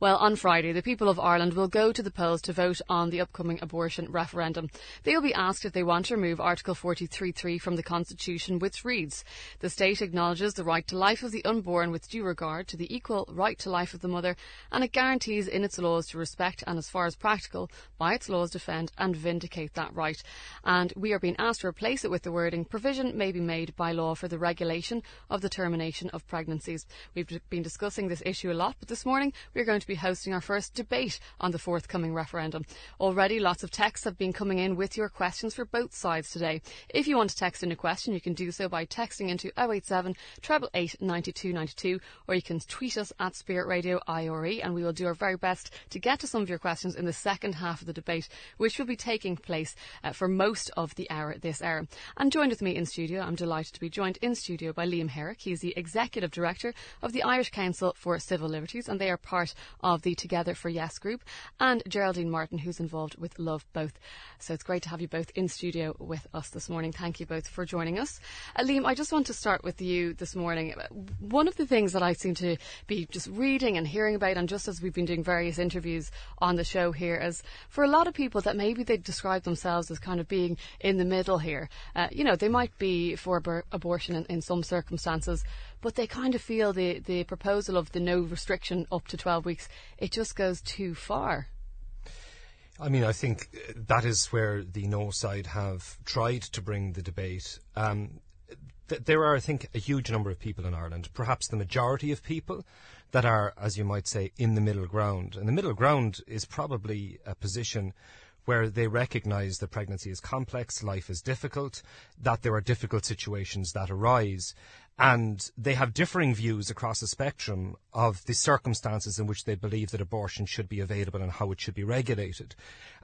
Well, on Friday, the people of Ireland will go to the polls to vote on the upcoming abortion referendum. They will be asked if they want to remove Article 43.3 from the Constitution, which reads, The state acknowledges the right to life of the unborn with due regard to the equal right to life of the mother, and it guarantees in its laws to respect and, as far as practical, by its laws defend and vindicate that right. And we are being asked to replace it with the wording, provision may be made by law for the regulation of the termination of pregnancies. We've been discussing this issue a lot, but this morning we're going to be hosting our first debate on the forthcoming referendum. Already lots of texts have been coming in with your questions for both sides today. If you want to text in a question, you can do so by texting into 087 888 9292 or you can tweet us at Spirit Radio IRE and we will do our very best to get to some of your questions in the second half of the debate, which will be taking place uh, for most of the hour this hour. And joined with me in studio, I'm delighted to be joined in studio by Liam Herrick. He's the Executive Director of the Irish Council for Civil Liberties and they are part of the Together for Yes group, and Geraldine Martin, who's involved with Love Both. So it's great to have you both in studio with us this morning. Thank you both for joining us. Uh, Liam, I just want to start with you this morning. One of the things that I seem to be just reading and hearing about, and just as we've been doing various interviews on the show here, is for a lot of people that maybe they describe themselves as kind of being in the middle here. Uh, you know, they might be for ab- abortion in, in some circumstances, but they kind of feel the, the proposal of the no restriction up to 12 weeks, it just goes too far. I mean, I think that is where the no side have tried to bring the debate. Um, th- there are, I think, a huge number of people in Ireland, perhaps the majority of people, that are, as you might say, in the middle ground. And the middle ground is probably a position where they recognise that pregnancy is complex, life is difficult, that there are difficult situations that arise, and they have differing views across the spectrum of the circumstances in which they believe that abortion should be available and how it should be regulated.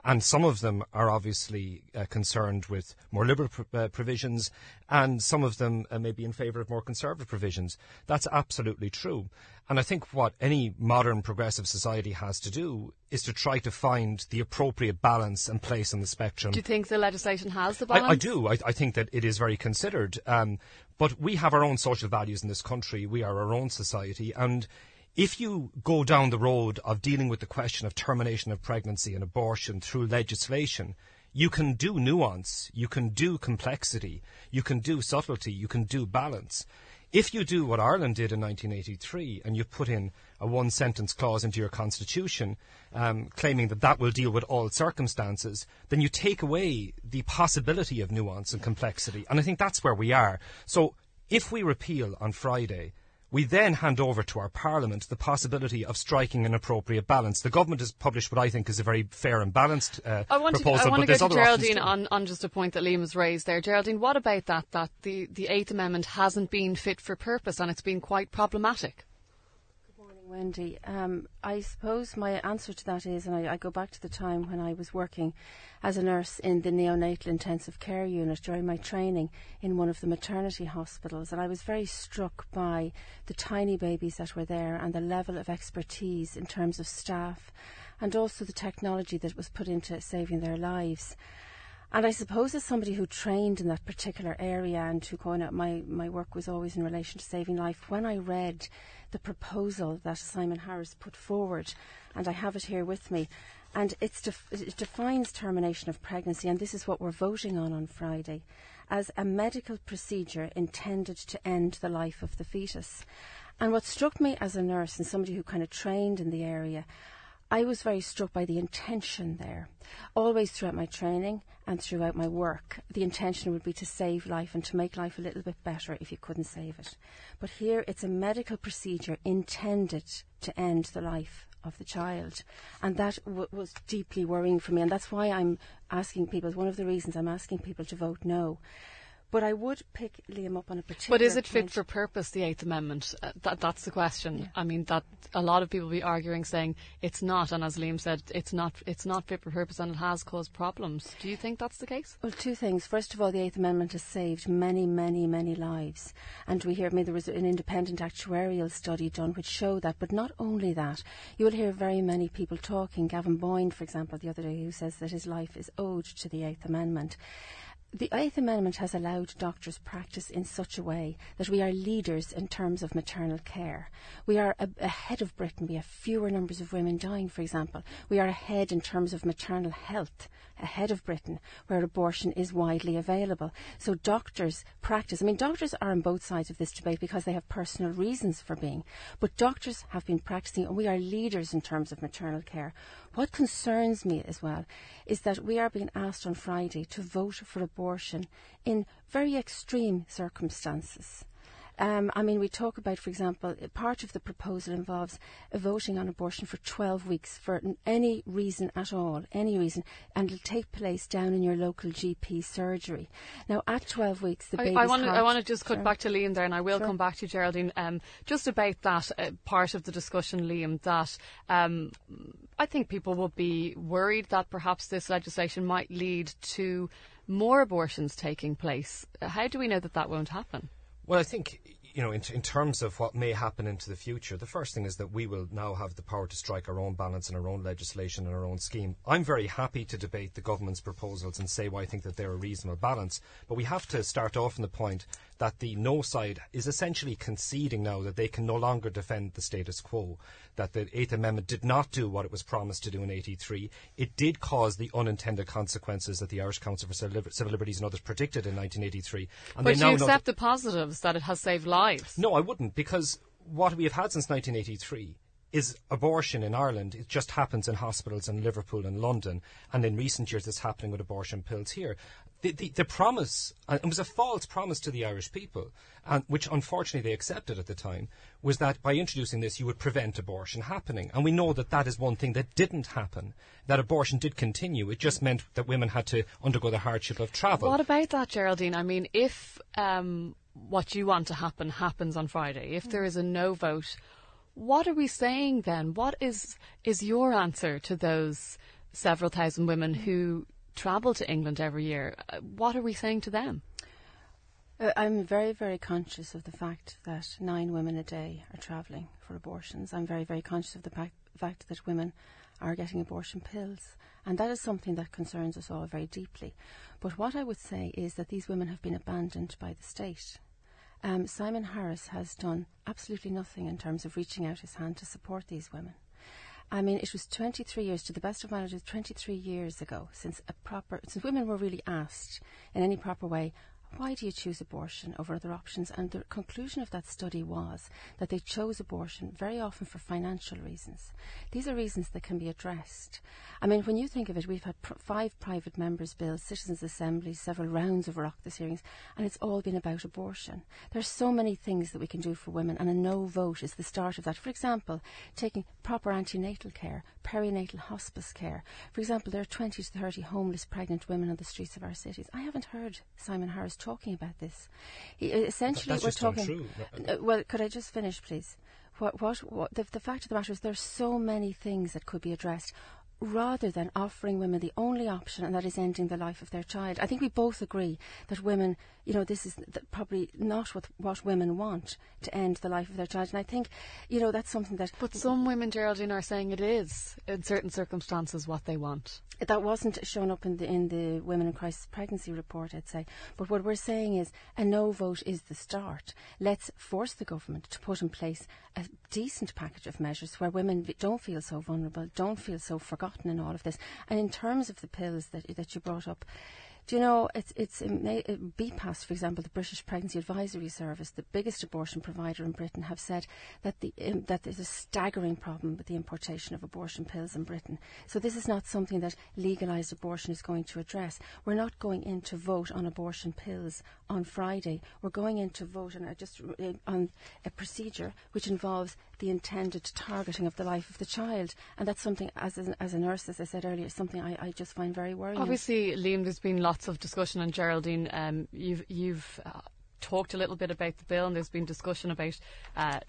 And some of them are obviously uh, concerned with more liberal pr- uh, provisions, and some of them uh, may be in favour of more conservative provisions. That's absolutely true. And I think what any modern progressive society has to do is to try to find the appropriate balance and place on the spectrum. Do you think the legislation has the balance? I, I do. I, I, think that it is very considered. Um, but we have our own social values in this country. We are our own society. And if you go down the road of dealing with the question of termination of pregnancy and abortion through legislation, you can do nuance, you can do complexity, you can do subtlety, you can do balance. If you do what Ireland did in 1983 and you put in a one sentence clause into your constitution um, claiming that that will deal with all circumstances, then you take away the possibility of nuance and complexity. And I think that's where we are. So if we repeal on Friday, we then hand over to our Parliament the possibility of striking an appropriate balance. The government has published what I think is a very fair and balanced uh, I want proposal. To, I want to go to Geraldine on, on just a point that Liam has raised there. Geraldine, what about that, that the, the Eighth Amendment hasn't been fit for purpose and it's been quite problematic? Wendy. Um, I suppose my answer to that is, and I, I, go back to the time when I was working as a nurse in the neonatal intensive care unit during my training in one of the maternity hospitals, and I was very struck by the tiny babies that were there and the level of expertise in terms of staff and also the technology that was put into saving their lives. And I suppose as somebody who trained in that particular area and who going out my, my work was always in relation to saving life, when I read the proposal that Simon Harris put forward, and I have it here with me. And def- it defines termination of pregnancy, and this is what we're voting on on Friday, as a medical procedure intended to end the life of the fetus. And what struck me as a nurse and somebody who kind of trained in the area, I was very struck by the intention there. Always throughout my training and throughout my work, the intention would be to save life and to make life a little bit better if you couldn't save it. But here it's a medical procedure intended to end the life of the child. And that w- was deeply worrying for me. And that's why I'm asking people, one of the reasons I'm asking people to vote no. But I would pick Liam up on a particular. But is it fit for purpose, the Eighth Amendment? Uh, that, that's the question. Yeah. I mean, that a lot of people be arguing, saying it's not, and as Liam said, it's not. It's not fit for purpose, and it has caused problems. Do you think that's the case? Well, two things. First of all, the Eighth Amendment has saved many, many, many lives, and we hear. I mean, there was an independent actuarial study done which showed that. But not only that, you will hear very many people talking. Gavin Boyne, for example, the other day, who says that his life is owed to the Eighth Amendment. The Eighth Amendment has allowed doctors practice in such a way that we are leaders in terms of maternal care. We are a- ahead of Britain. We have fewer numbers of women dying, for example. We are ahead in terms of maternal health, ahead of Britain, where abortion is widely available. So doctors practice. I mean, doctors are on both sides of this debate because they have personal reasons for being. But doctors have been practicing, and we are leaders in terms of maternal care. What concerns me as well is that we are being asked on Friday to vote for abortion in very extreme circumstances. Um, I mean, we talk about, for example, part of the proposal involves voting on abortion for 12 weeks for any reason at all, any reason, and it'll take place down in your local GP surgery. Now, at 12 weeks, the I, baby's I want to. I want to just cut Sure. back to Liam there, and I will Sure. come back to you, Geraldine. Um, just about that uh, part of the discussion, Liam. That um, I think people would be worried that perhaps this legislation might lead to more abortions taking place. How do we know that that won't happen? Well, I think, you know, in, in terms of what may happen into the future, the first thing is that we will now have the power to strike our own balance and our own legislation and our own scheme. I'm very happy to debate the government's proposals and say why I think that they're a reasonable balance. But we have to start off on the point that the no side is essentially conceding now that they can no longer defend the status quo, that the Eighth Amendment did not do what it was promised to do in 83. It did cause the unintended consequences that the Irish Council for Civil Liberties and others predicted in 1983. And But they you now know that- accept the positives that it has saved lives. no, I wouldn't, because what we have had since 1983 is abortion in Ireland. It just happens in hospitals in Liverpool and London, and in recent years it's happening with abortion pills here. The, the, the promise, and it was a false promise to the Irish people, and which unfortunately they accepted at the time, was that by introducing this you would prevent abortion happening. And we know that that is one thing that didn't happen. That abortion did continue. It just meant that women had to undergo the hardship of travel. What about that, Geraldine? I mean, if um, what you want to happen happens on Friday, if there is a no vote, what are we saying then? What is is your answer to those several thousand women who travel to England every year? Uh, What are we saying to them? Uh, I'm very, very conscious of the fact that nine women a day are travelling for abortions. I'm very, very conscious of the fact, fact that women are getting abortion pills. And that is something that concerns us all very deeply. But what I would say is that these women have been abandoned by the state. Um, Simon Harris has done absolutely nothing in terms of reaching out his hand to support these women. I mean, it was 23 years, to the best of my knowledge, 23 years ago since a proper, since women were really asked in any proper way, why do you choose abortion over other options? And the conclusion of that study was that they chose abortion very often for financial reasons. These are reasons that can be addressed. I mean, when you think of it, we've had pr- five private members' bills, citizens' assemblies, several rounds of Oireachtas hearings, and it's all been about abortion. There are so many things that we can do for women, and a no vote is the start of that. For example, taking proper antenatal care, perinatal hospice care. For example, there are 20 to 30 homeless pregnant women on the streets of our cities. I haven't heard Simon Harris talking about this. He, essentially, That's we're just talking. Uh, well, could I just finish, please? What, what, what the, the fact of the matter is, there's so many things that could be addressed rather than offering women the only option, and that is ending the life of their child. I think we both agree that women, you know, this is th- probably not what, what women want to end the life of their child. And I think, you know, that's something that But some women, Geraldine, are saying it is in certain circumstances what they want. that wasn't shown up in the in the Women in Crisis Pregnancy report, I'd say. But what we're saying is a no vote is the start. Let's force the government to put in place a decent package of measures where women don't feel so vulnerable, don't feel so forgotten in all of this. And in terms of the pills that that you brought up. Do you know, it's, it's uh, BPAS, for example, the British Pregnancy Advisory Service, the biggest abortion provider in Britain, have said that, the, um, that there's a staggering problem with the importation of abortion pills in Britain. So this is not something that legalised abortion is going to address. We're not going in to vote on abortion pills on Friday. We're going in to vote on a, just uh, on a procedure which involves the intended targeting of the life of the child. And that's something, as a, as a nurse, as I said earlier, something I, I just find very worrying. Obviously, Liam, there's been lots of discussion, and Geraldine, um, you've you've uh, talked a little bit about the bill, and there's been discussion about. Uh,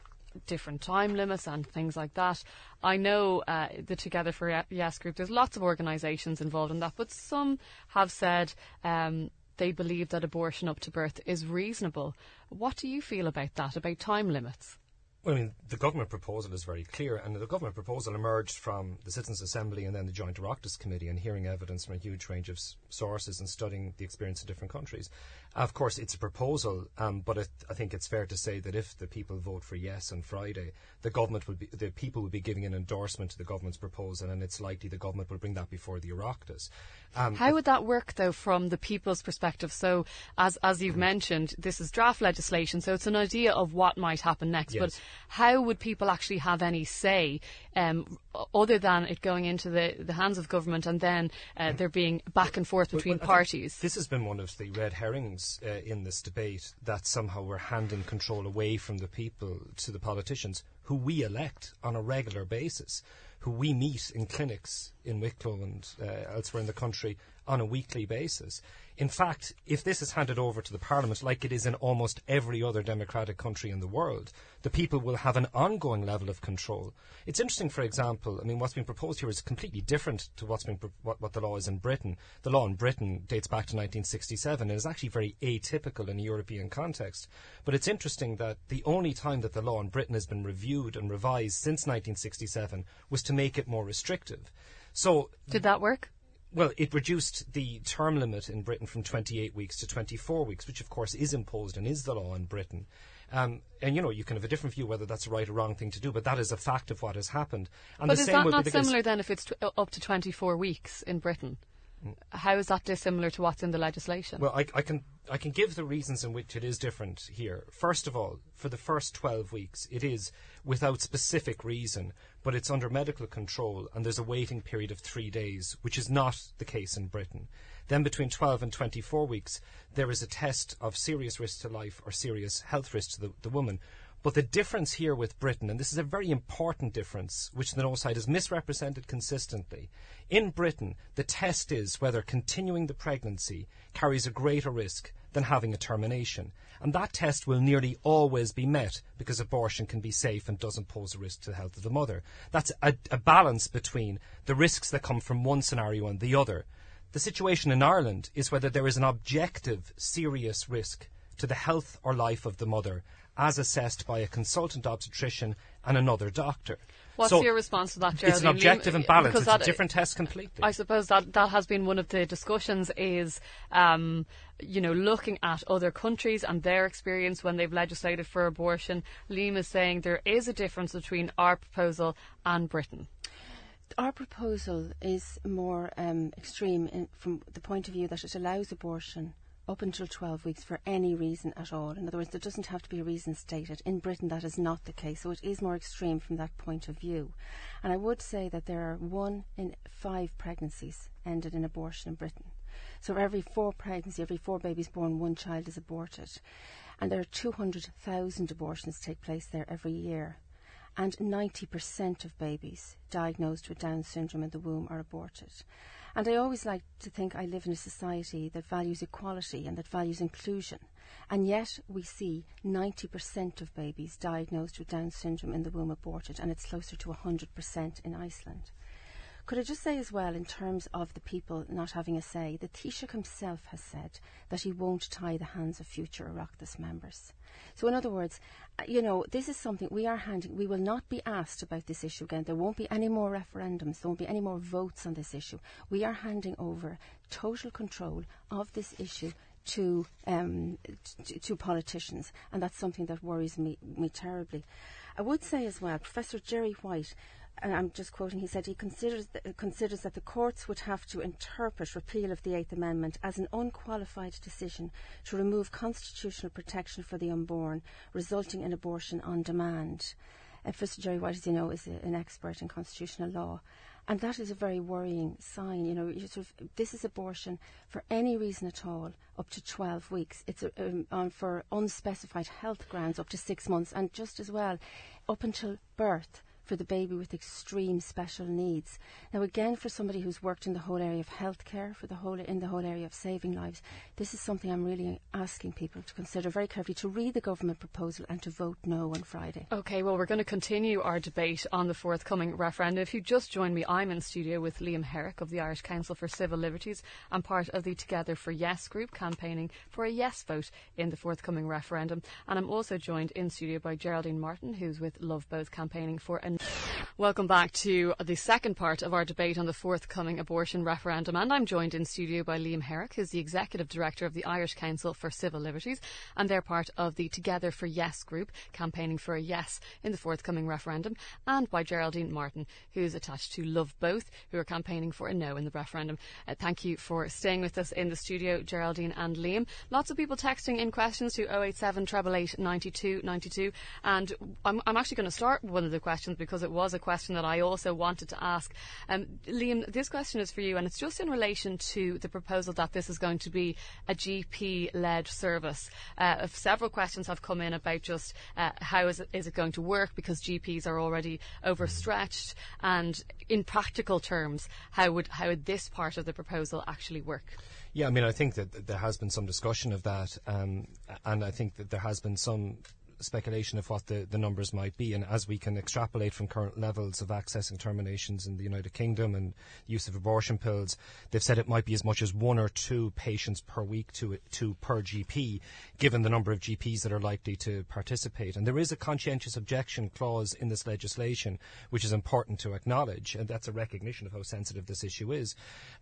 different time limits and things like that. I know uh, the Together for Ye- Yes group, there's lots of organisations involved in that, but some have said um, they believe that abortion up to birth is reasonable. What do you feel about that, about time limits? Well, I mean, the government proposal is very clear, and the government proposal emerged from the Citizens' Assembly and then the Joint Oireachtas Committee and hearing evidence from a huge range of sources and studying the experience of different countries. Of course, it's a proposal, um, but it, I think it's fair to say that if the people vote for yes on Friday, the government will be, the people will be giving an endorsement to the government's proposal, and it's likely the government will bring that before the Oireachtas. Um, How would that work, though, from the people's perspective? So, as as you've mentioned, this is draft legislation, so it's an idea of what might happen next. Yes. But how would people actually have any say, um, other than it going into the, the hands of government and then uh, there being back and forth between Well, parties? This has been one of the red herrings uh, in this debate that somehow we're handing control away from the people to the politicians who we elect on a regular basis, who we meet in clinics in Wicklow and uh, elsewhere in the country on a weekly basis. In fact, if this is handed over to the Parliament, like it is in almost every other democratic country in the world, the people will have an ongoing level of control. It's interesting, for example, I mean, what's been proposed here is completely different to what's been what, what the law is in Britain. The law in Britain dates back to 1967 and is actually very atypical in a European context. But it's interesting that the only time that the law in Britain has been reviewed and revised since 1967 was to make it more restrictive. So Did that work? Well, it reduced the term limit in Britain from 28 weeks to 24 weeks, which of course is imposed and is the law in Britain. Um, and you know, you can have a different view whether that's a right or wrong thing to do, but that is a fact of what has happened. And But the is that not similar then if it's tw- up to 24 weeks in Britain? How is that dissimilar to what's in the legislation? Well, I, I can I can give the reasons in which it is different here. First of all, for the first 12 weeks, it is without specific reason, but it's under medical control, and there's a waiting period of three days, which is not the case in Britain. Then, between 12 and 24 weeks, there is a test of serious risk to life or serious health risk to the, the woman. But the difference here with Britain, and this is a very important difference, which the no side has misrepresented consistently. In Britain, the test is whether continuing the pregnancy carries a greater risk than having a termination. And that test will nearly always be met because abortion can be safe and doesn't pose a risk to the health of the mother. That's a, a balance between the risks that come from one scenario and the other. The situation in Ireland is whether there is an objective, serious risk to the health or life of the mother, as assessed by a consultant obstetrician and another doctor. What's So your response to that, It's an objective and balanced. because It's a different test completely. I suppose that that has been one of the discussions is, um, you know, looking at other countries and their experience when they've legislated for abortion. Liam is saying there is a difference between our proposal and Britain. Our proposal is more um, extreme in, from the point of view that it allows abortion up until 12 weeks for any reason at all. In other words, there doesn't have to be a reason stated. In Britain, that is not the case, so it is more extreme from that point of view. And I would say that there are one in five pregnancies ended in abortion in Britain. So every four pregnancies, every four babies born, one child is aborted. And there are 200,000 abortions take place there every year and 90% of babies diagnosed with Down syndrome in the womb are aborted. And I always like to think I live in a society that values equality and that values inclusion. And yet we see 90% of babies diagnosed with Down syndrome in the womb aborted, and it's closer to 100% in Iceland. Could I just say as well, in terms of the people not having a say, that Taoiseach himself has said that he won't tie the hands of future Oireachtas members. So, in other words, uh, you know, this is something we are handing. We will not be asked about this issue again. There won't be any more referendums. There won't be any more votes on this issue. We are handing over total control of this issue to um, t- to politicians, and that's something that worries me me terribly. I would say as well, Professor Gerry Whyte and I'm just quoting, he said he considers, th- considers that the courts would have to interpret repeal of the Eighth Amendment as an unqualified decision to remove constitutional protection for the unborn, resulting in abortion on demand. Uh, Professor Gerry Whyte, as you know, is a, an expert in constitutional law. And that is a very worrying sign. You know, sort of, this is abortion for any reason at all, up to 12 weeks. It's um, for unspecified health grounds, up to six months, and just as well, up until birth for the baby with extreme special needs. Now, again, for somebody who's worked in the whole area of healthcare, for the whole in the whole area of saving lives, this is something I'm really asking people to consider very carefully to read the government proposal and to vote no on Friday. Okay, well, we're going to continue our debate on the forthcoming referendum. If you just joined me, I'm in studio with Liam Herrick of the Irish Council for Civil Liberties and part of the Together for Yes group campaigning for a yes vote in the forthcoming referendum. And I'm also joined in studio by Geraldine Martin, who's with Love Both campaigning for a. Welcome back to the second part of our debate on the forthcoming abortion referendum. And I'm joined in studio by Liam Herrick, who's the Executive Director of the Irish Council for Civil Liberties, and they're part of the Together for Yes group campaigning for a yes in the forthcoming referendum, and by Geraldine Martin, who's attached to Love Both, who are campaigning for a no in the referendum. Uh, thank you for staying with us in the studio, Geraldine and Liam. Lots of people texting in questions to 087 888 92 92, and I'm, I'm actually going to start one of the questions because it was a question that I also wanted to ask. Um, Liam, this question is for you, and it's just in relation to the proposal that this is going to be a GP led service. Uh, several questions have come in about just uh, how is it, is it going to work because GPs are already overstretched, and in practical terms, how would how would this part of the proposal actually work? Yeah, I mean, I think that there has been some discussion of that, um, and I think that there has been some speculation of what the, the numbers might be. And as we can extrapolate from current levels of accessing terminations in the United Kingdom and use of abortion pills, they've said it might be as much as one or two patients per week to, to per GP, given the number of GPs that are likely to participate. And there is a conscientious objection clause in this legislation, which is important to acknowledge, and that's a recognition of how sensitive this issue is.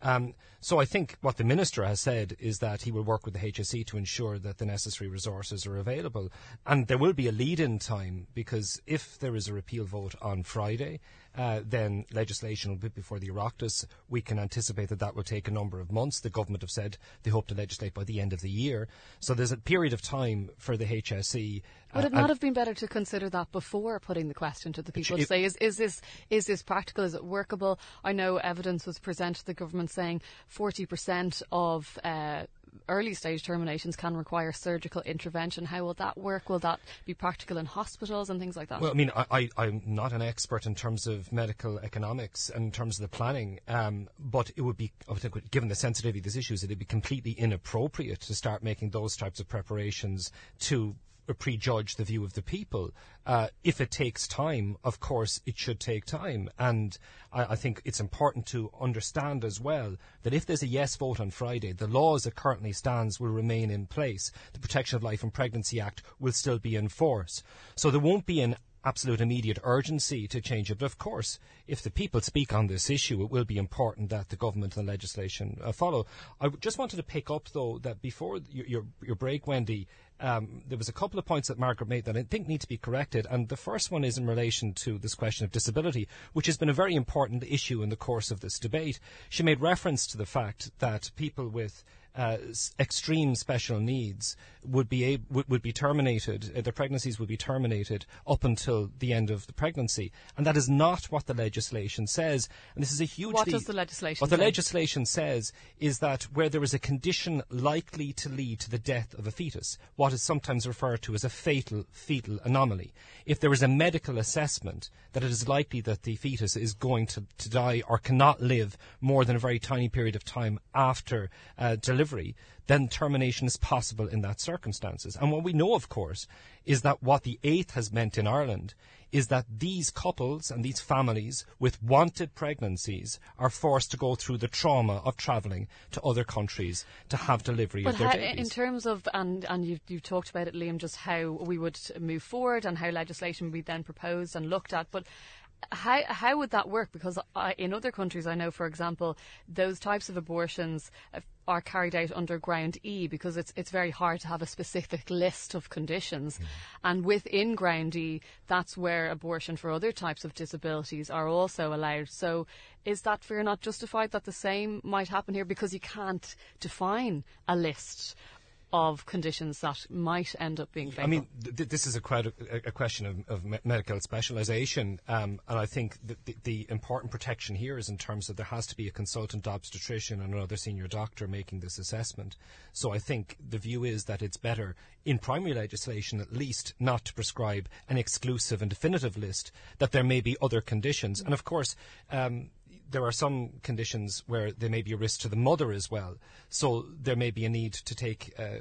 Um, so I think what the minister has said is that he will work with the HSE to ensure that the necessary resources are available, and there will be a lead-in time because if there is a repeal vote on Friday, uh, then legislation will be before the Oireachtas. We can anticipate that that will take a number of months. The government have said they hope to legislate by the end of the year. So there's a period of time for the HSE. Would it uh, not have been better to consider that before putting the question to the people to say, is, is this is this practical? Is it workable? I know evidence was presented to the government saying 40% of uh, early stage terminations can require surgical intervention. How will that work? Will that be practical in hospitals and things like that? Well, I mean, I, am not an expert in terms of medical economics and in terms of the planning, um, but it would be, think, given the sensitivity of these issues, it would be completely inappropriate to start making those types of preparations to prejudge the view of the people. Uh, if it takes time, of course, it should take time. And I, I, think it's important to understand as well that if there's a yes vote on Friday, the laws that currently stands will remain in place. The Protection of Life and Pregnancy Act will still be in force. So there won't be an absolute immediate urgency to change it. But of course, if the people speak on this issue, it will be important that the government and the legislation uh, follow. I just wanted to pick up, though, that before your, your, your break, Wendy, um, there was a couple of points that Margaret made that I think need to be corrected. And the first one is in relation to this question of disability, which has been a very important issue in the course of this debate. She made reference to the fact that people with uh, extreme special needs would be would, would be terminated. Uh, their pregnancies would be terminated up until the end of the pregnancy, and that is not what the legislation says. And this is a huge. What does the legislation? What say? the legislation says is that where there is a condition likely to lead to the death of a fetus, what is sometimes referred to as a fatal fetal anomaly, if there is a medical assessment that it is likely that the fetus is going to, to die or cannot live more than a very tiny period of time after uh, delivery delivery, then termination is possible in that circumstances. And what we know, of course, is that what the eighth has meant in Ireland is that these couples and these families with wanted pregnancies are forced to go through the trauma of travelling to other countries to have delivery but of their how, babies. In terms of, and, and you've, you've talked about it, Liam, just how we would move forward and how legislation would be then proposed and looked at, but how how would that work? Because I, in other countries, I know, for example, those types of abortions uh, are carried out under Ground E because it's it's very hard to have a specific list of conditions, mm. and within Ground E, that's where abortion for other types of disabilities are also allowed. So, is that fear not justified that the same might happen here because you can't define a list? Of conditions that might end up being fatal? I mean, th- this is a, crowd, a, a question of, of me- medical specialisation, um, and I think the, the, important protection here is in terms of there has to be a consultant obstetrician and another senior doctor making this assessment. So I think the view is that it's better in primary legislation, at least, not to prescribe an exclusive and definitive list. That there may be other conditions, and of course. Um, there are some conditions where there may be a risk to the mother as well. So there may be a need to take uh,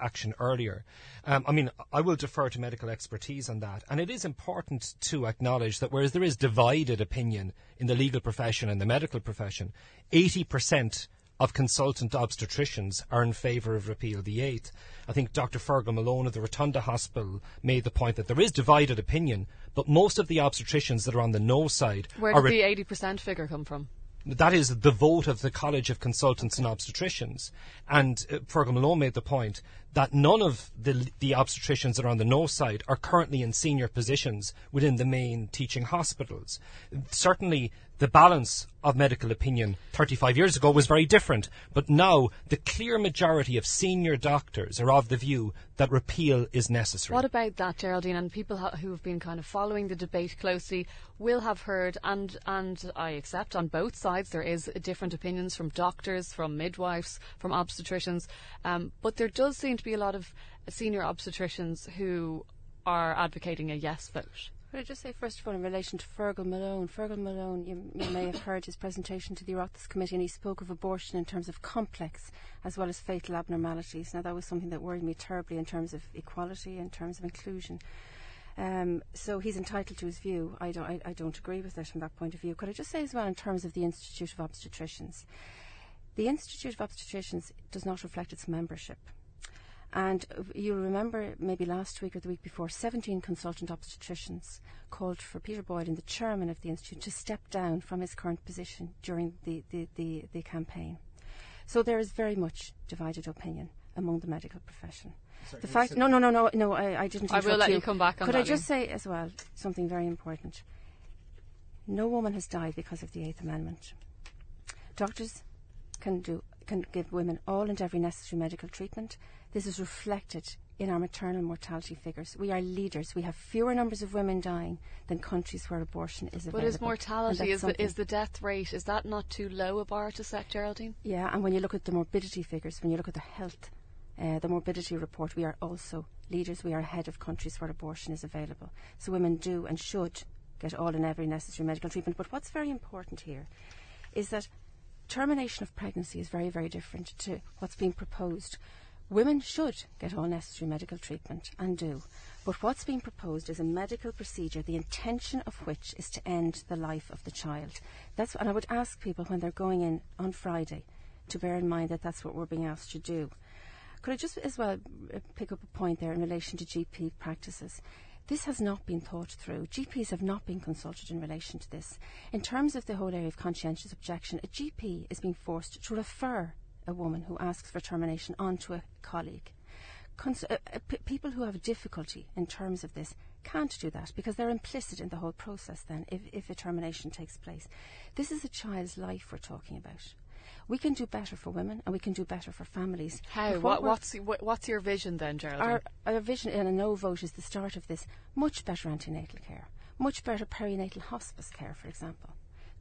action earlier. Um, I mean, I will defer to medical expertise on that. And it is important to acknowledge that whereas there is divided opinion in the legal profession and the medical profession, 80% of consultant obstetricians are in favour of repeal the eighth. I think Dr. Fergal Malone of the Rotunda Hospital made the point that there is divided opinion, but most of the obstetricians that are on the no side. Where did the eighty percent figure come from? That is the vote of the College of Consultants and Obstetricians. And uh, Fergal Malone made the point that none of the, the obstetricians that are on the no side are currently in senior positions within the main teaching hospitals. Certainly, the balance of medical opinion 35 years ago was very different, but now the clear majority of senior doctors are of the view that repeal is necessary. What about that, Geraldine? And people who have been kind of following the debate closely will have heard, and and I accept on both sides there is different opinions from doctors, from midwives, from obstetricians, um, but there does seem to be a lot of senior obstetricians who are advocating a yes vote. Could I just say, first of all, in relation to Fergal Malone, Fergal Malone, you, you, may have heard his presentation to the Oireachtas Committee, and he spoke of abortion in terms of complex as well as fatal abnormalities. Now, that was something that worried me terribly in terms of equality, in terms of inclusion. Um, so he's entitled to his view. I don't, I, I don't agree with it from that point of view. Could I just say as well, in terms of the Institute of Obstetricians, the Institute of Obstetricians does not reflect its membership. And you'll remember maybe last week or the week before, 17 consultant obstetricians called for Peter Boylan, the chairman of the Institute, to step down from his current position during the, the, the, the campaign. So there is very much divided opinion among the medical profession. Sorry, the fact, no, no, no, no, no, I, I didn't. I will let you. you come back on Could I just say as well something very important? No woman has died because of the Eighth Amendment. Doctors can do can give women all and every necessary medical treatment. This is reflected in our maternal mortality figures. We are leaders. We have fewer numbers of women dying than countries where abortion is available. But is mortality, is the, is the death rate, is that not too low a bar to set, Geraldine? Yeah, and when you look at the morbidity figures, when you look at the health, uh, the morbidity report, we are also leaders. We are ahead of countries where abortion is available. So women do and should get all and every necessary medical treatment. But what's very important here is that termination of pregnancy is very, very different to what's being proposed. Women should get all necessary medical treatment and do. But what's being proposed is a medical procedure, the intention of which is to end the life of the child. That's, and I would ask people when they're going in on Friday to bear in mind that that's what we're being asked to do. Could I just as well uh, pick up a point there in relation to GP practices? This has not been thought through. GPs have not been consulted in relation to this. In terms of the whole area of conscientious objection, a GP is being forced to refer a woman who asks for termination onto a colleague. Cons- uh, uh, p- people who have difficulty in terms of this can't do that because they're implicit in the whole process then if, if a termination takes place. This is a child's life we're talking about we can do better for women and we can do better for families. How? What, what's, what's your vision then, Geraldine? Our, our vision in a no vote is the start of this. Much better antenatal care, much better perinatal hospice care, for example,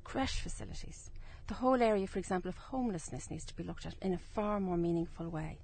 creche facilities. The whole area, for example, of homelessness needs to be looked at in a far more meaningful way.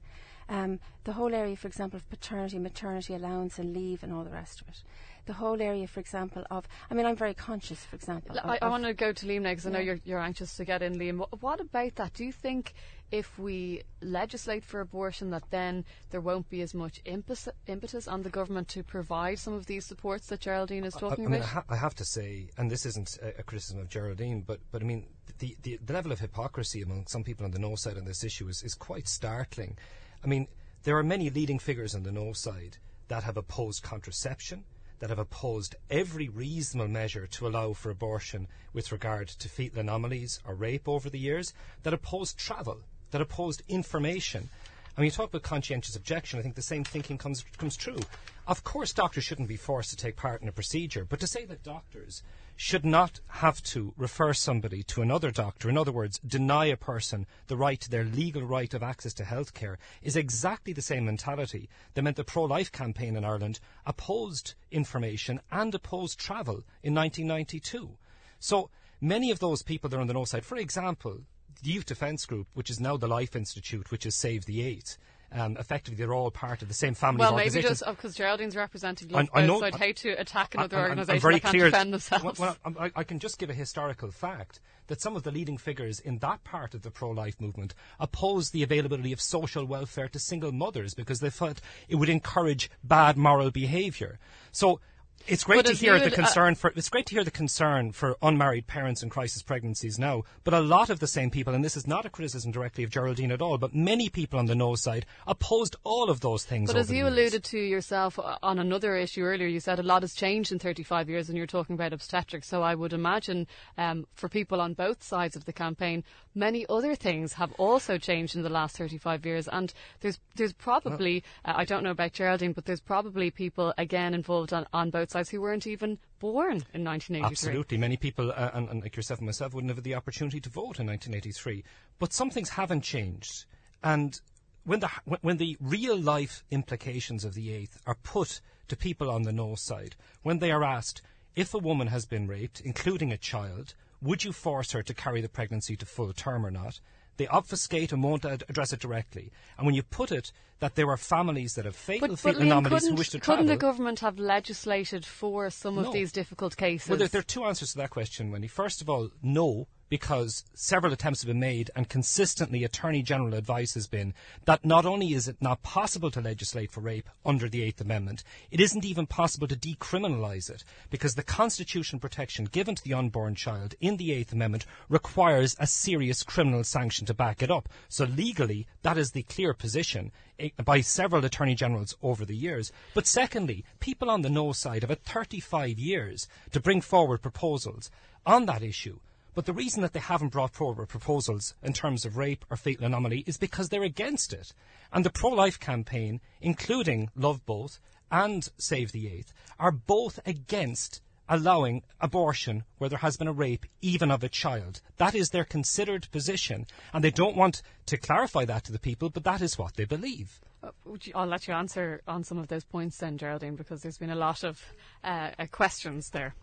Um, the whole area, for example, of paternity, maternity allowance and leave and all the rest of it the whole area, for example, of. I mean, I'm very conscious, for example. I, I want to go to Liam now because yeah. I know you're, you're anxious to get in, Liam. What about that? Do you think if we legislate for abortion, that then there won't be as much impetus, impetus on the government to provide some of these supports that Geraldine is talking I, I mean, about? I, ha- I, have to say, and this isn't a, a, criticism of Geraldine, but, but I mean, the, the, the level of hypocrisy among some people on the no side on this issue is, is quite startling. I mean, there are many leading figures on the no side that have opposed contraception, that have opposed every reasonable measure to allow for abortion with regard to fetal anomalies or rape over the years, that opposed travel, that opposed information. I mean, you talk about conscientious objection, I think the same thinking comes comes true. Of course, doctors shouldn't be forced to take part in a procedure, but to say that doctors should not have to refer somebody to another doctor, in other words, deny a person the right their legal right of access to health care, is exactly the same mentality that meant the pro life campaign in Ireland opposed information and opposed travel in 1992. So many of those people that are on the no side, for example, the Youth Defence Group, which is now the Life Institute, which is Save the Eighth, um, effectively they're all part of the same family Well, maybe just because Geraldine's representing I- I know- I'd hate to attack another I'm- I'm- I'm organisation very that can't clear- defend themselves. Well, well, I, I can just give a historical fact that some of the leading figures in that part of the pro-life movement opposed the availability of social welfare to single mothers because they felt it would encourage bad moral behaviour. So. It's great But to hear the uh, concern for it's great to hear the concern for unmarried parents in crisis pregnancies now. But a lot of the same people, and this is not a criticism directly of Geraldine at all, but many people on the no side opposed all of those things. But as you years. alluded to yourself uh, on another issue earlier, you said a lot has changed in 35 years and you're talking about obstetrics. So I would imagine um, for people on both sides of the campaign, many other things have also changed in the last 35 years. And there's there's probably, uh, I don't know about Geraldine, but there's probably people, again, involved on, on both who weren't even born in 1983. Absolutely. Many people, uh, and, and like yourself and myself, wouldn't have had the opportunity to vote in 1983. But some things haven't changed. And when the, when- when the real life implications of the eighth are put to people on the no side, when they are asked, if a woman has been raped, including a child, would you force her to carry the pregnancy to full term or not? They obfuscate and won't ad- address it directly. And when you put it that there are families that have fatal But, but fetal Liam, anomalies who wish to travel. couldn't the government have legislated for some of these difficult cases? Well, there, there are two answers to that question, Wendy. First of all, no, because several attempts have been made, and consistently Attorney General advice has been that not only is it not possible to legislate for rape under the Eighth Amendment, it isn't even possible to decriminalise it, because the constitutional protection given to the unborn child in the Eighth Amendment requires a serious criminal sanction to back it up. So legally, that is the clear position eh, by several attorney generals over the years. But secondly, people on the no side have had 35 years to bring forward proposals on that issue. But the reason that they haven't brought forward proposals in terms of rape or fatal anomaly is because they're against it. And the pro-life campaign, including Love Both and Save the Eighth, are both against allowing abortion where there has been a rape, even of a child. That is their considered position, and they don't want to clarify that to the people, but that is what they believe. Uh, I'll let you answer on some of those points then, Geraldine, because there's been a lot of uh, uh, questions there.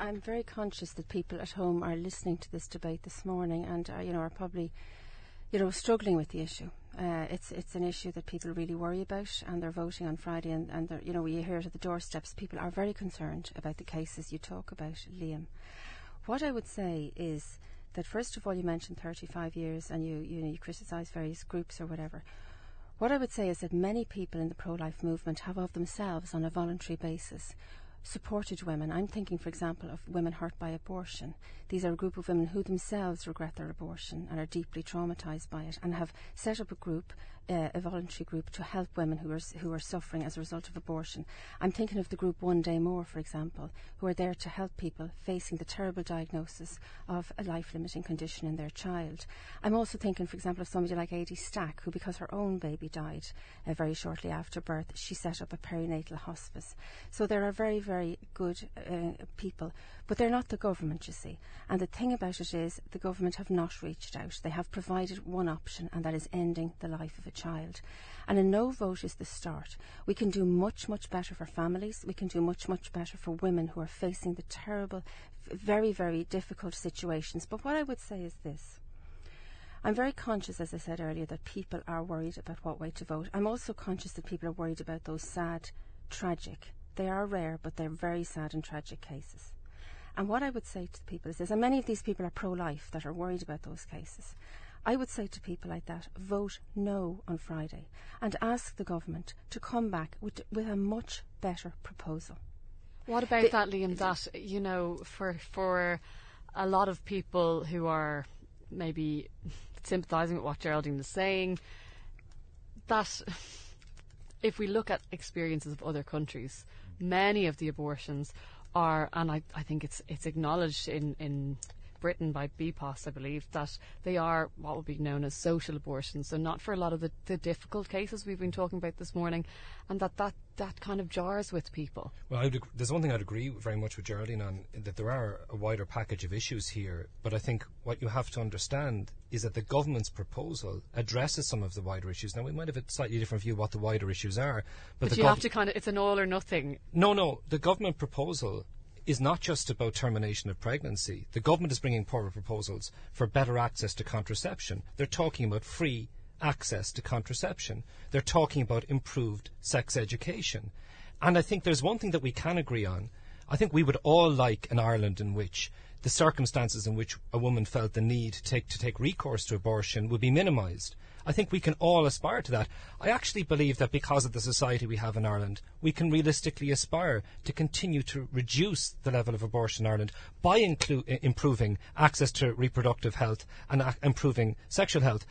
I'm very conscious that people at home are listening to this debate this morning and uh, you know are probably you know struggling with the issue. Uh, it's it's an issue that people really worry about, and they're voting on Friday, and and you know we hear it at the doorsteps. People are very concerned about the cases you talk about, Liam. What I would say is that first of all, you mentioned 35 years, and you you know you criticise various groups or whatever. What I would say is that many people in the pro-life movement have of themselves, on a voluntary basis, supported women. I'm thinking, for example, of women hurt by abortion. These are a group of women who themselves regret their abortion and are deeply traumatised by it and have set up a group, uh, a voluntary group, to help women who are, who are suffering as a result of abortion. I'm thinking of the group One Day More, for example, who are there to help people facing the terrible diagnosis of a life limiting condition in their child. I'm also thinking, for example, of somebody like Adie Stack, who, because her own baby died uh, very shortly after birth, she set up a perinatal hospice. So there are very, very good uh, people, but they're not the government, you see. And the thing about it is, the government have not reached out. They have provided one option, and that is ending the life of a child. And a no vote is the start. We can do much, much better for families. We can do much, much better for women who are facing the terrible, very, very difficult situations. But what I would say is this. I'm very conscious, as I said earlier, that people are worried about what way to vote. I'm also conscious that people are worried about those sad, tragic, they are rare, but they're very sad and tragic cases. And what I would say to the people is this, and many of these people are pro life that are worried about those cases. I would say to people like that, vote no on Friday and ask the government to come back with, with a much better proposal. What about The- that, Liam? That you know, for for a lot of people who are maybe sympathising with what Geraldine is saying, that if we look at experiences of other countries, many of the abortions are, and I, I think it's it's acknowledged in in Britain by BPAS, I believe, that they are what would be known as social abortions, so not for a lot of the, the difficult cases we've been talking about this morning, and that that, that kind of jars with people. Well, ag- there's one thing I'd agree very much with Geraldine on that there are a wider package of issues here, but I think what you have to understand is that the government's proposal addresses some of the wider issues. Now, we might have a slightly different view of what the wider issues are, but, But, you have to kind of, it's an all or nothing. No, no. The government proposal is not just about termination of pregnancy. The government is bringing forward proposals for better access to contraception. They're talking about free access to contraception. They're talking about improved sex education. And I think there's one thing that we can agree on. I think we would all like an Ireland in which the circumstances in which a woman felt the need to take, to take recourse to abortion would be minimised. I think we can all aspire to that. I actually believe that because of the society we have in Ireland, we can realistically aspire to continue to reduce the level of abortion in Ireland by inclu- improving access to reproductive health and improving sexual health.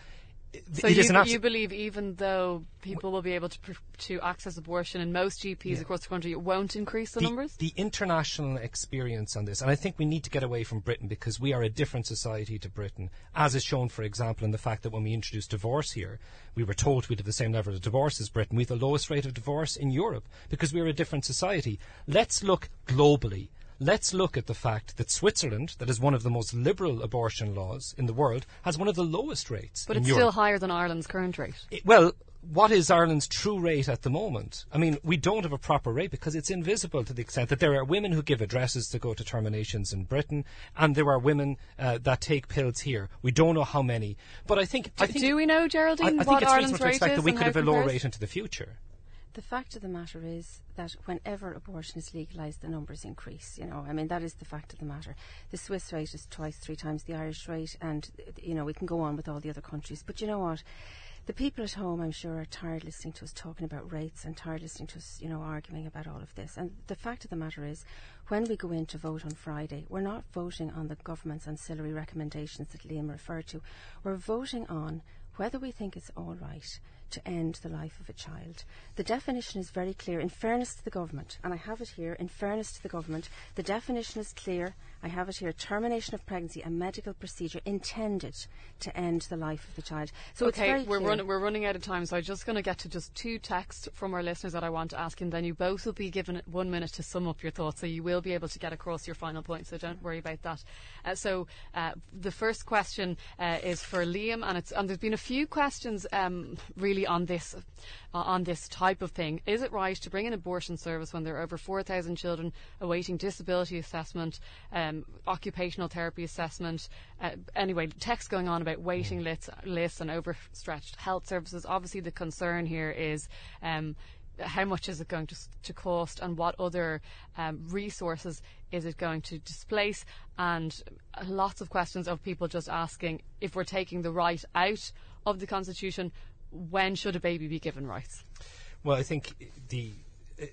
So you, abs- you believe even though people will be able to pr- to access abortion in most GPs across the country, it won't increase the, the, numbers? the international experience on this, and I think we need to get away from Britain because we are a different society to Britain, as is shown, for example, in the fact that when we introduced divorce here, we were told we'd have the same level of divorce as Britain. We have the lowest rate of divorce in Europe because we are a different society. Let's look globally. Let's look at the fact that Switzerland, that is one of the most liberal abortion laws in the world, has one of the lowest rates but it's Europe. still higher than Ireland's current rate. It- well, what is Ireland's true rate at the moment? I mean, we don't have a proper rate because it's invisible to the extent that there are women who give addresses to go to terminations in Britain, and there are women uh, that take pills here. We don't know how many, but I think I think Do we know, Geraldine, I think what it's Ireland's reasonable to expect that we could have a lower rate into the future. The fact of the matter is that whenever abortion is legalised, the numbers increase. You know, I mean that is the fact of the matter. The Swiss rate is twice, three times the Irish rate, and you know we can go on with all the other countries. But you know what? The people at home, I'm sure, are tired listening to us talking about rates and tired listening to us, you know, arguing about all of this. And the fact of the matter is, when we go in to vote on Friday, we're not voting on the government's ancillary recommendations that Liam referred to. We're voting on whether we think it's all right to end the life of a child. The definition is very clear. In fairness to the government, and I have it here, in fairness to the government, the definition is clear. I have it here termination of pregnancy, a medical procedure intended to end the life of the child. So it's okay, very we're, run, we're running out of time, so I'm just going to get to just two texts from our listeners that I want to ask, and then you both will be given one minute to sum up your thoughts, so you will be able to get across your final point, so don't worry about that. Uh, so uh, the first question uh, is for Liam, and, it's, and there's been a few questions um, really on this uh, on this type of thing. Is it right to bring an abortion service when there are over 4,000 children awaiting disability assessment, um, occupational therapy assessment? Uh, anyway, text going on about waiting lists, lists and overstretched health services. Obviously, the concern here is. Um, how much is it going to, to cost and what other um, resources is it going to displace? And lots of questions of people just asking if we're taking the right out of the Constitution, when should a baby be given rights? Well, I think the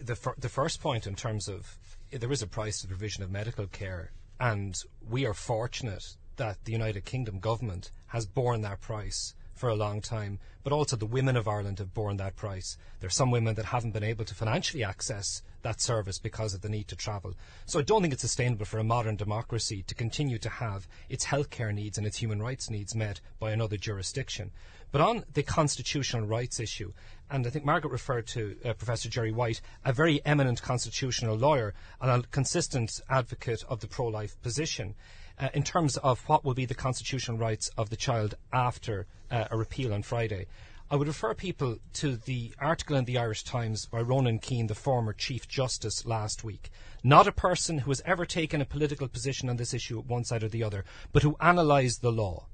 the the first point in terms of there is a price to the provision of medical care, and we are fortunate that the United Kingdom government has borne that price for a long time, but also the women of Ireland have borne that price. There are some women that haven't been able to financially access that service because of the need to travel. So I don't think it's sustainable for a modern democracy to continue to have its healthcare needs and its human rights needs met by another jurisdiction. But on the constitutional rights issue, and I think Margaret referred to uh, Professor Gerry Whyte, a very eminent constitutional lawyer and a consistent advocate of the pro life position. Uh, in terms of what will be the constitutional rights of the child after uh, a repeal on Friday. I would refer people to the article in the Irish Times by Ronan Keane, the former Chief Justice, last week. Not a person who has ever taken a political position on this issue at one side or the other, but who analysed the law.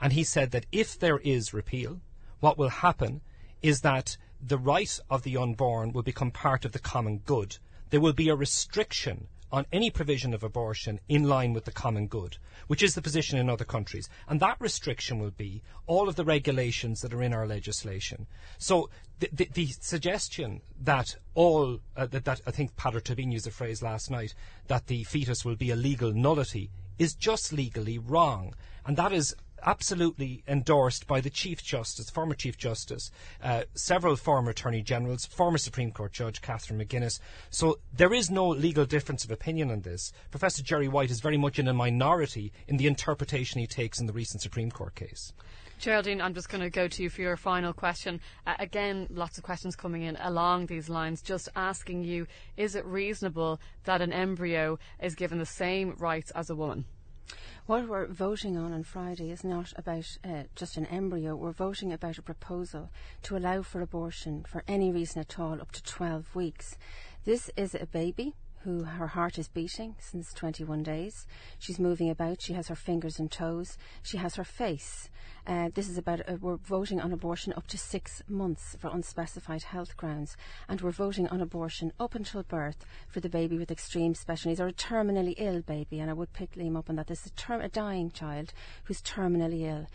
And he said that if there is repeal, what will happen is that the right of the unborn will become part of the common good. There will be a restriction on any provision of abortion in line with the common good, which is the position in other countries. And that restriction will be all of the regulations that are in our legislation. So the, the, the suggestion that all, uh, that, that I think Peadar Tóibín used the phrase last night, that the fetus will be a legal nullity is just legally wrong. And that is absolutely endorsed by the Chief Justice, former Chief Justice, uh, several former Attorney Generals, former Supreme Court Judge Catherine McGuinness. So there is no legal difference of opinion on this. Professor Gerry Whyte is very much in a minority in the interpretation he takes in the recent Supreme Court case. Geraldine, I'm just going to go to you for your final question. Uh, again, lots of questions coming in along these lines. Just asking you, is it reasonable that an embryo is given the same rights as a woman? What we're voting on on Friday is not about uh, just an embryo. We're voting about a proposal to allow for abortion for any reason at all up to 12 weeks. This is a baby who her heart is beating since 21 days. She's moving about. She has her fingers and toes. She has her face. Uh, this is about, uh, we're voting on abortion up to six months for unspecified health grounds. And we're voting on abortion up until birth for the baby with extreme special needs or a terminally ill baby. And I would pick Liam up on that. This is a, term- a dying child who's terminally ill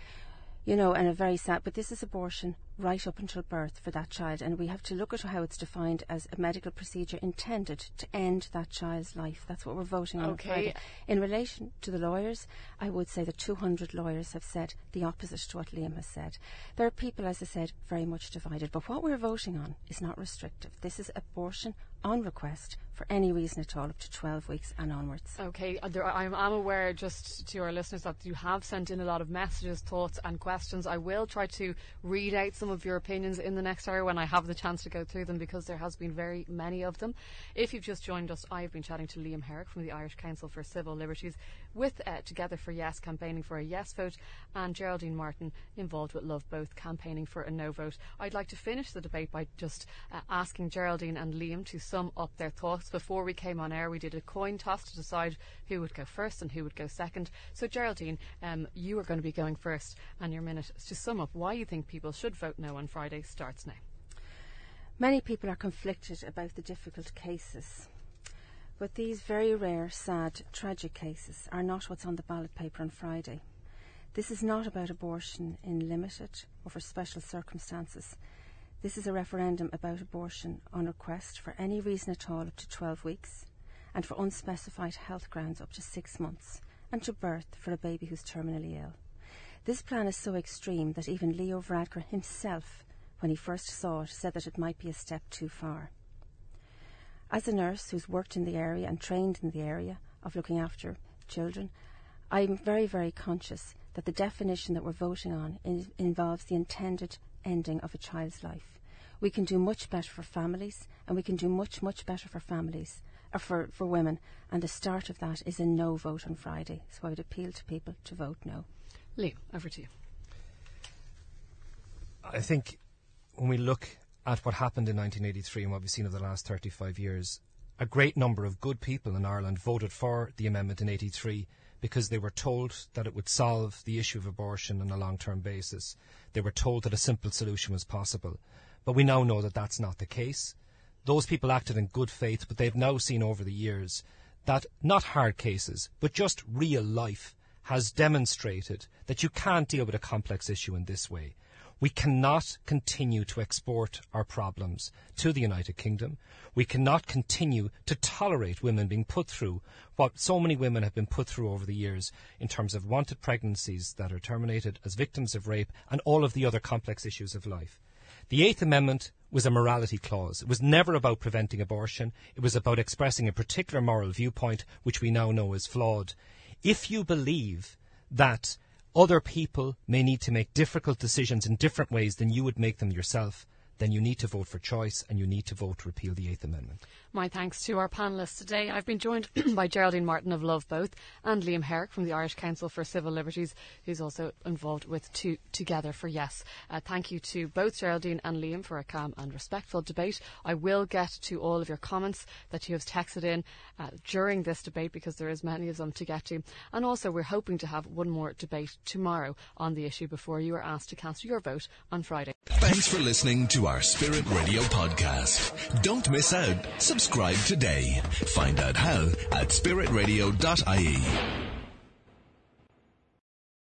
you know, and a very sad, but this is abortion right up until birth for that child, and we have to look at how it's defined as a medical procedure intended to end that child's life. That's what we're voting on. Okay. In relation to the lawyers, I would say that 200 lawyers have said the opposite to what Liam has said. There are people, as I said, very much divided, but what we're voting on is not restrictive. This is abortion on request for any reason at all up to 12 weeks and onwards. Okay, uh, there, I'm, I'm, aware just to our listeners that you have sent in a lot of messages, thoughts, and questions. I will try to read out some of your opinions in the next hour when I have the chance to go through them because there has been very many of them. If you've just joined us, I've been chatting to Liam Herrick from the Irish Council for Civil Liberties with uh, Together for Yes campaigning for a yes vote and Geraldine Martin involved with LoveBoth campaigning for a no vote. I'd like to finish the debate by just uh, asking Geraldine and Liam to sum up their thoughts. Before we came on air, we did a coin toss to decide who would go first and who would go second. So, Geraldine, um, you are going to be going first, and your minute to sum up why you think people should vote no on Friday starts now. Many people are conflicted about the difficult cases. But these very rare, sad, tragic cases are not what's on the ballot paper on Friday. This is not about abortion in limited or for special circumstances. This is a referendum about abortion on request for any reason at all up to 12 weeks, and for unspecified health grounds up to six months, and to birth for a baby who's terminally ill. This plan is so extreme that even Leo Varadkar himself, when he first saw it, said that it might be a step too far. As a nurse who's worked in the area and trained in the area of looking after children, I'm very, very conscious that the definition that we're voting on in, involves the intended ending of a child's life. We can do much better for families, and we can do much, much better for families, or for, for women, and the start of that is a no vote on Friday. So I would appeal to people to vote no. Liam, over to you. I think when we look at what happened in 1983 and what we've seen over the last 35 years, a great number of good people in Ireland voted for the amendment in 83 because they were told that it would solve the issue of abortion on a long term basis. They were told that a simple solution was possible. But we now know that that's not the case. Those people acted in good faith, but they've now seen over the years that not hard cases, but just real life has demonstrated that you can't deal with a complex issue in this way. We cannot continue to export our problems to the United Kingdom. We cannot continue to tolerate women being put through what so many women have been put through over the years in terms of wanted pregnancies that are terminated as victims of rape and all of the other complex issues of life. The Eighth Amendment was a morality clause. It was never about preventing abortion. It was about expressing a particular moral viewpoint, which we now know is flawed. If you believe that other people may need to make difficult decisions in different ways than you would make them yourself, then you need to vote for choice and you need to vote to repeal the Eighth Amendment. My thanks to our panellists today. I've been joined by Geraldine Martin of LoveBoth and Liam Herrick from the Irish Council for Civil Liberties, who's also involved with two, Together for Yes. Uh, thank you to both Geraldine and Liam for a calm and respectful debate. I will get to all of your comments that you have texted in uh, during this debate because there is many of them to get to. And also, we're hoping to have one more debate tomorrow on the issue before you are asked to cast your vote on Friday. Thanks for listening our Spirit Radio podcast. Don't miss out. Subscribe today. Find out how at spiritradio.ie.